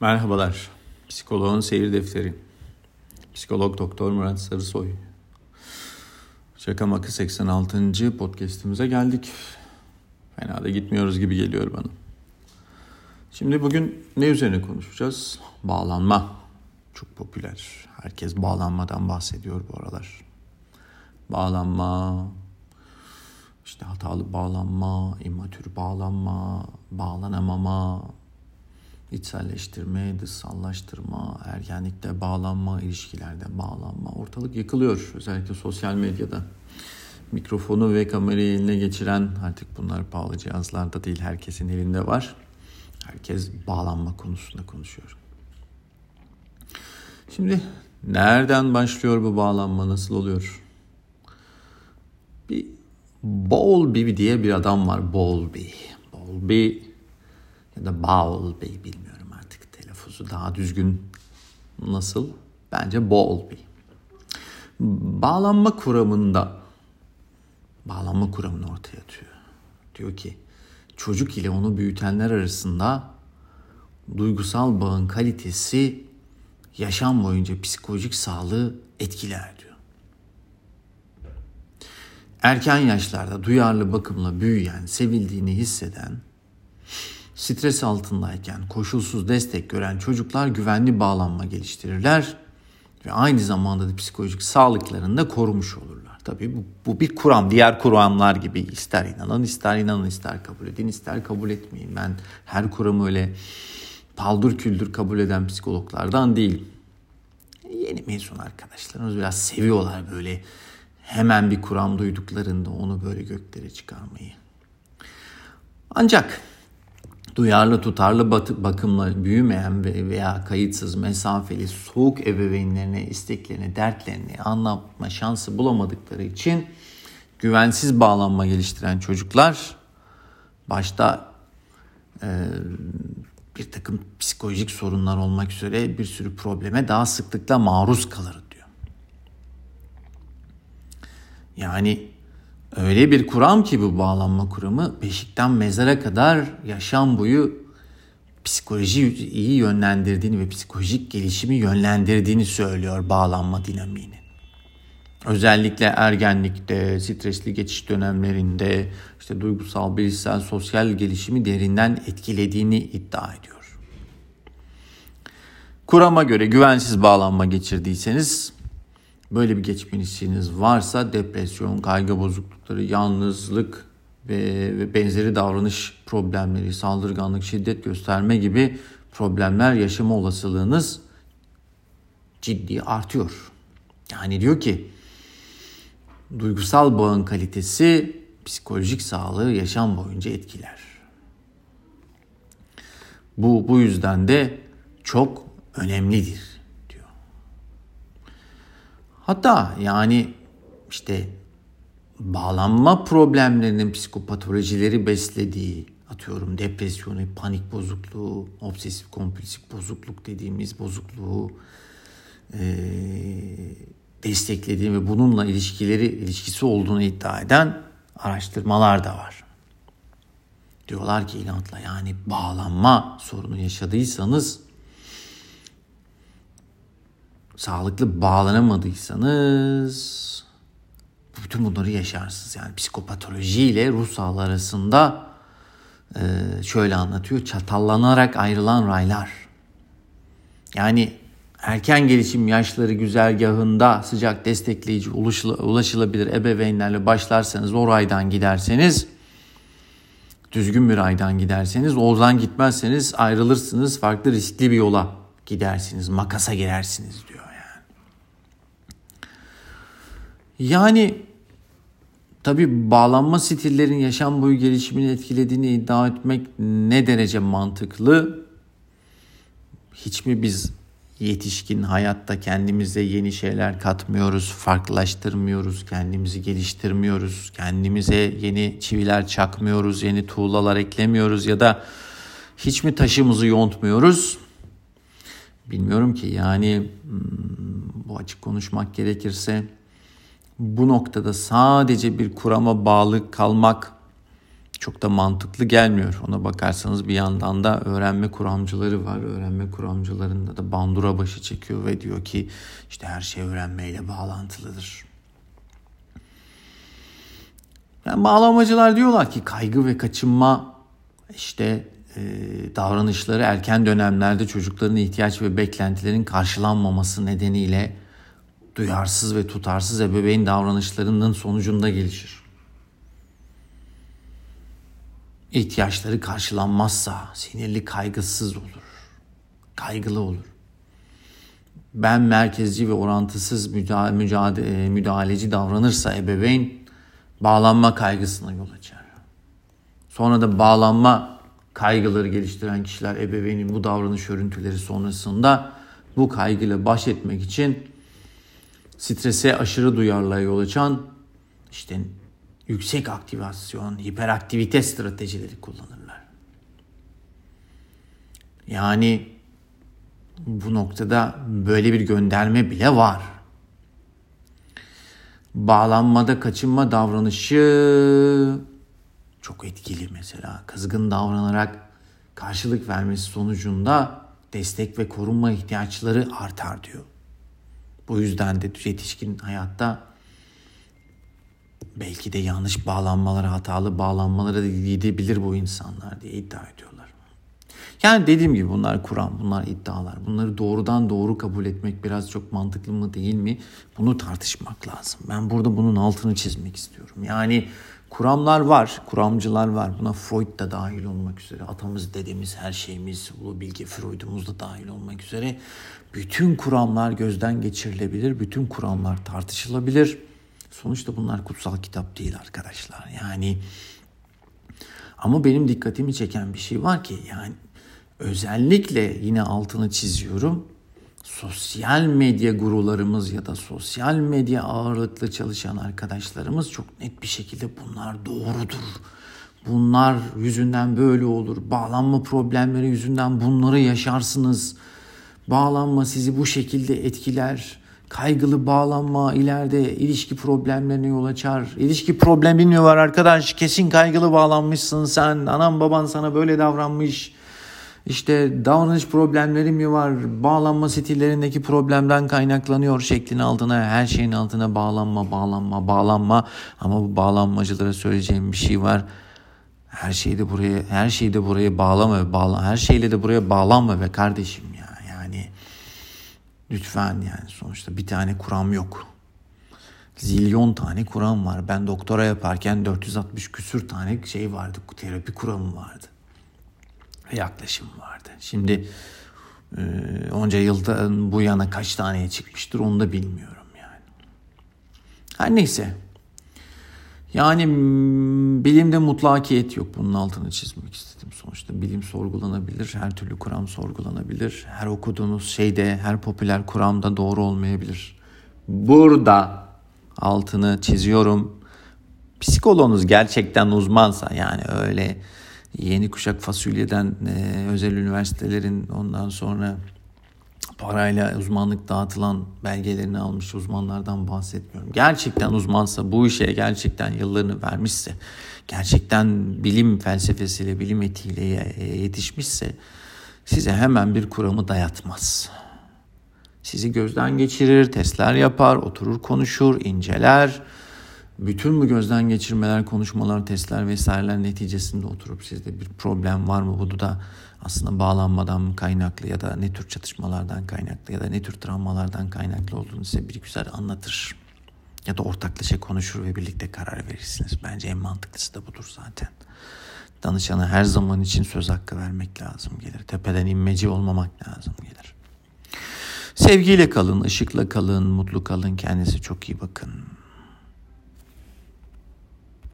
Merhabalar. Psikoloğun Seyir Defteri. Psikolog Doktor Murat Sarısoy. Şaka Makı 86. podcastimize geldik. Fena da gitmiyoruz gibi geliyor bana. Şimdi bugün ne üzerine konuşacağız? Bağlanma. Çok popüler. Herkes bağlanmadan bahsediyor bu aralar. Bağlanma, işte hatalı bağlanma, immatür bağlanma, bağlanamama, içselleştirme, dışsallaştırma, ergenlikte bağlanma, ilişkilerde bağlanma. Ortalık yıkılıyor özellikle sosyal medyada. Mikrofonu ve kamerayı eline geçiren artık bunlar pahalı cihazlarda değil herkesin elinde var. Herkes bağlanma konusunda konuşuyor. Şimdi nereden başlıyor bu bağlanma nasıl oluyor? Bir Bowlby diye bir adam var Bowlby. Bowlby ya da Bowlby bilmiyorum artık telaffuzu daha düzgün nasıl? Bence Bowlby. Bağlanma kuramında bağlanma kuramını ortaya atıyor. Diyor ki çocuk ile onu büyütenler arasında duygusal bağın kalitesi yaşam boyunca psikolojik sağlığı etkiler diyor. Erken yaşlarda duyarlı bakımla büyüyen, sevildiğini hisseden, stres altındayken koşulsuz destek gören çocuklar güvenli bağlanma geliştirirler ve aynı zamanda da psikolojik sağlıklarını da korumuş olurlar. Tabii bu, bu bir kuram. Diğer kuramlar gibi ister inanın, ister inanın, ister kabul edin, ister kabul etmeyin. Ben her kuramı öyle paldur küldür kabul eden psikologlardan değilim. Yeni mezun arkadaşlarımız biraz seviyorlar böyle hemen bir kuram duyduklarında onu böyle göklere çıkarmayı. Ancak duyarlı tutarlı bakımla büyümeyen veya kayıtsız mesafeli soğuk ebeveynlerine isteklerini dertlerini anlatma şansı bulamadıkları için güvensiz bağlanma geliştiren çocuklar başta e, bir takım psikolojik sorunlar olmak üzere bir sürü probleme daha sıklıkla maruz kalır diyor. Yani öyle bir kuram ki bu bağlanma kuramı beşikten mezara kadar yaşam boyu psikoloji iyi yönlendirdiğini ve psikolojik gelişimi yönlendirdiğini söylüyor bağlanma dinamiğinin. Özellikle ergenlikte, stresli geçiş dönemlerinde işte duygusal, bilişsel, sosyal gelişimi derinden etkilediğini iddia ediyor. Kurama göre güvensiz bağlanma geçirdiyseniz böyle bir geçmişiniz varsa depresyon, kaygı bozuklukları, yalnızlık ve, benzeri davranış problemleri, saldırganlık, şiddet gösterme gibi problemler yaşama olasılığınız ciddi artıyor. Yani diyor ki duygusal bağın kalitesi psikolojik sağlığı yaşam boyunca etkiler. Bu bu yüzden de çok önemlidir. Hatta yani işte bağlanma problemlerinin psikopatolojileri beslediği atıyorum depresyonu, panik bozukluğu, obsesif kompulsif bozukluk dediğimiz bozukluğu e, desteklediği ve bununla ilişkileri ilişkisi olduğunu iddia eden araştırmalar da var. Diyorlar ki inatla yani bağlanma sorunu yaşadıysanız sağlıklı bağlanamadıysanız bütün bunları yaşarsınız. Yani psikopatoloji ile ruh sağlığı arasında e, şöyle anlatıyor. Çatallanarak ayrılan raylar. Yani erken gelişim yaşları güzergahında sıcak destekleyici ulaşılabilir ebeveynlerle başlarsanız o raydan giderseniz düzgün bir raydan giderseniz oradan gitmezseniz ayrılırsınız farklı riskli bir yola gidersiniz makasa girersiniz diyor yani. Tabi bağlanma stillerin yaşam boyu gelişimini etkilediğini iddia etmek ne derece mantıklı? Hiç mi biz yetişkin hayatta kendimize yeni şeyler katmıyoruz, farklılaştırmıyoruz, kendimizi geliştirmiyoruz, kendimize yeni çiviler çakmıyoruz, yeni tuğlalar eklemiyoruz ya da hiç mi taşımızı yontmuyoruz? Bilmiyorum ki yani hmm, bu açık konuşmak gerekirse bu noktada sadece bir kurama bağlı kalmak çok da mantıklı gelmiyor. Ona bakarsanız bir yandan da öğrenme kuramcıları var. Öğrenme kuramcılarında da bandura başı çekiyor ve diyor ki işte her şey öğrenmeyle bağlantılıdır. Yani bağlamacılar diyorlar ki kaygı ve kaçınma işte e, davranışları erken dönemlerde çocukların ihtiyaç ve beklentilerin karşılanmaması nedeniyle duyarsız ve tutarsız ebeveyn davranışlarının sonucunda gelişir. ihtiyaçları karşılanmazsa sinirli kaygısız olur. Kaygılı olur. Ben merkezci ve orantısız müdahale, müdahaleci davranırsa ebeveyn bağlanma kaygısına yol açar. Sonra da bağlanma kaygıları geliştiren kişiler ebeveynin bu davranış örüntüleri sonrasında bu kaygıyla baş etmek için strese aşırı duyarlılığa yol açan işte yüksek aktivasyon, hiperaktivite stratejileri kullanırlar. Yani bu noktada böyle bir gönderme bile var. Bağlanmada kaçınma davranışı çok etkili mesela. Kızgın davranarak karşılık vermesi sonucunda destek ve korunma ihtiyaçları artar diyor. Bu yüzden de yetişkin hayatta belki de yanlış bağlanmalara, hatalı bağlanmalara gidebilir bu insanlar diye iddia ediyorlar. Yani dediğim gibi bunlar Kur'an, bunlar iddialar. Bunları doğrudan doğru kabul etmek biraz çok mantıklı mı değil mi? Bunu tartışmak lazım. Ben burada bunun altını çizmek istiyorum. Yani kuramlar var, kuramcılar var. Buna Freud da dahil olmak üzere. Atamız, dedemiz, her şeyimiz, Ulu Bilge Freud'umuz da dahil olmak üzere. Bütün kuramlar gözden geçirilebilir. Bütün kuramlar tartışılabilir Sonuçta bunlar kutsal kitap değil arkadaşlar. Yani ama benim dikkatimi çeken bir şey var ki yani özellikle yine altını çiziyorum. Sosyal medya gurularımız ya da sosyal medya ağırlıklı çalışan arkadaşlarımız çok net bir şekilde bunlar doğrudur. Bunlar yüzünden böyle olur. Bağlanma problemleri yüzünden bunları yaşarsınız. Bağlanma sizi bu şekilde etkiler kaygılı bağlanma ileride ilişki problemlerine yol açar. İlişki problemi mi var arkadaş? Kesin kaygılı bağlanmışsın sen. Anam baban sana böyle davranmış. İşte davranış problemleri mi var? Bağlanma stillerindeki problemden kaynaklanıyor şeklin altına, her şeyin altına bağlanma, bağlanma, bağlanma. Ama bu bağlanmacılara söyleyeceğim bir şey var. Her şeyi de buraya, her şeyi de buraya bağlama, bağla, her şeyle de buraya bağlanma ve kardeşim Lütfen yani sonuçta bir tane kuram yok. Zilyon tane kuram var. Ben doktora yaparken 460 küsür tane şey vardı. Terapi kuramı vardı. Yaklaşım vardı. Şimdi e, onca yılda bu yana kaç taneye çıkmıştır onu da bilmiyorum yani. Her neyse. Yani bilimde mutlakiyet yok. Bunun altını çizmek istedim. Sonuçta bilim sorgulanabilir. Her türlü kuram sorgulanabilir. Her okuduğunuz şeyde, her popüler kuramda doğru olmayabilir. Burada altını çiziyorum. Psikoloğunuz gerçekten uzmansa yani öyle yeni kuşak fasulyeden e, özel üniversitelerin ondan sonra parayla uzmanlık dağıtılan belgelerini almış uzmanlardan bahsetmiyorum. Gerçekten uzmansa bu işe gerçekten yıllarını vermişse, gerçekten bilim felsefesiyle, bilim etiğiyle yetişmişse size hemen bir kuramı dayatmaz. Sizi gözden geçirir, testler yapar, oturur konuşur, inceler. Bütün bu gözden geçirmeler, konuşmalar, testler vesaireler neticesinde oturup sizde bir problem var mı? Bunu da aslında bağlanmadan kaynaklı ya da ne tür çatışmalardan kaynaklı ya da ne tür travmalardan kaynaklı olduğunu size bir güzel anlatır. Ya da ortaklaşa konuşur ve birlikte karar verirsiniz. Bence en mantıklısı da budur zaten. Danışana her zaman için söz hakkı vermek lazım gelir. Tepeden inmeci olmamak lazım gelir. Sevgiyle kalın, ışıkla kalın, mutlu kalın, kendinize çok iyi bakın.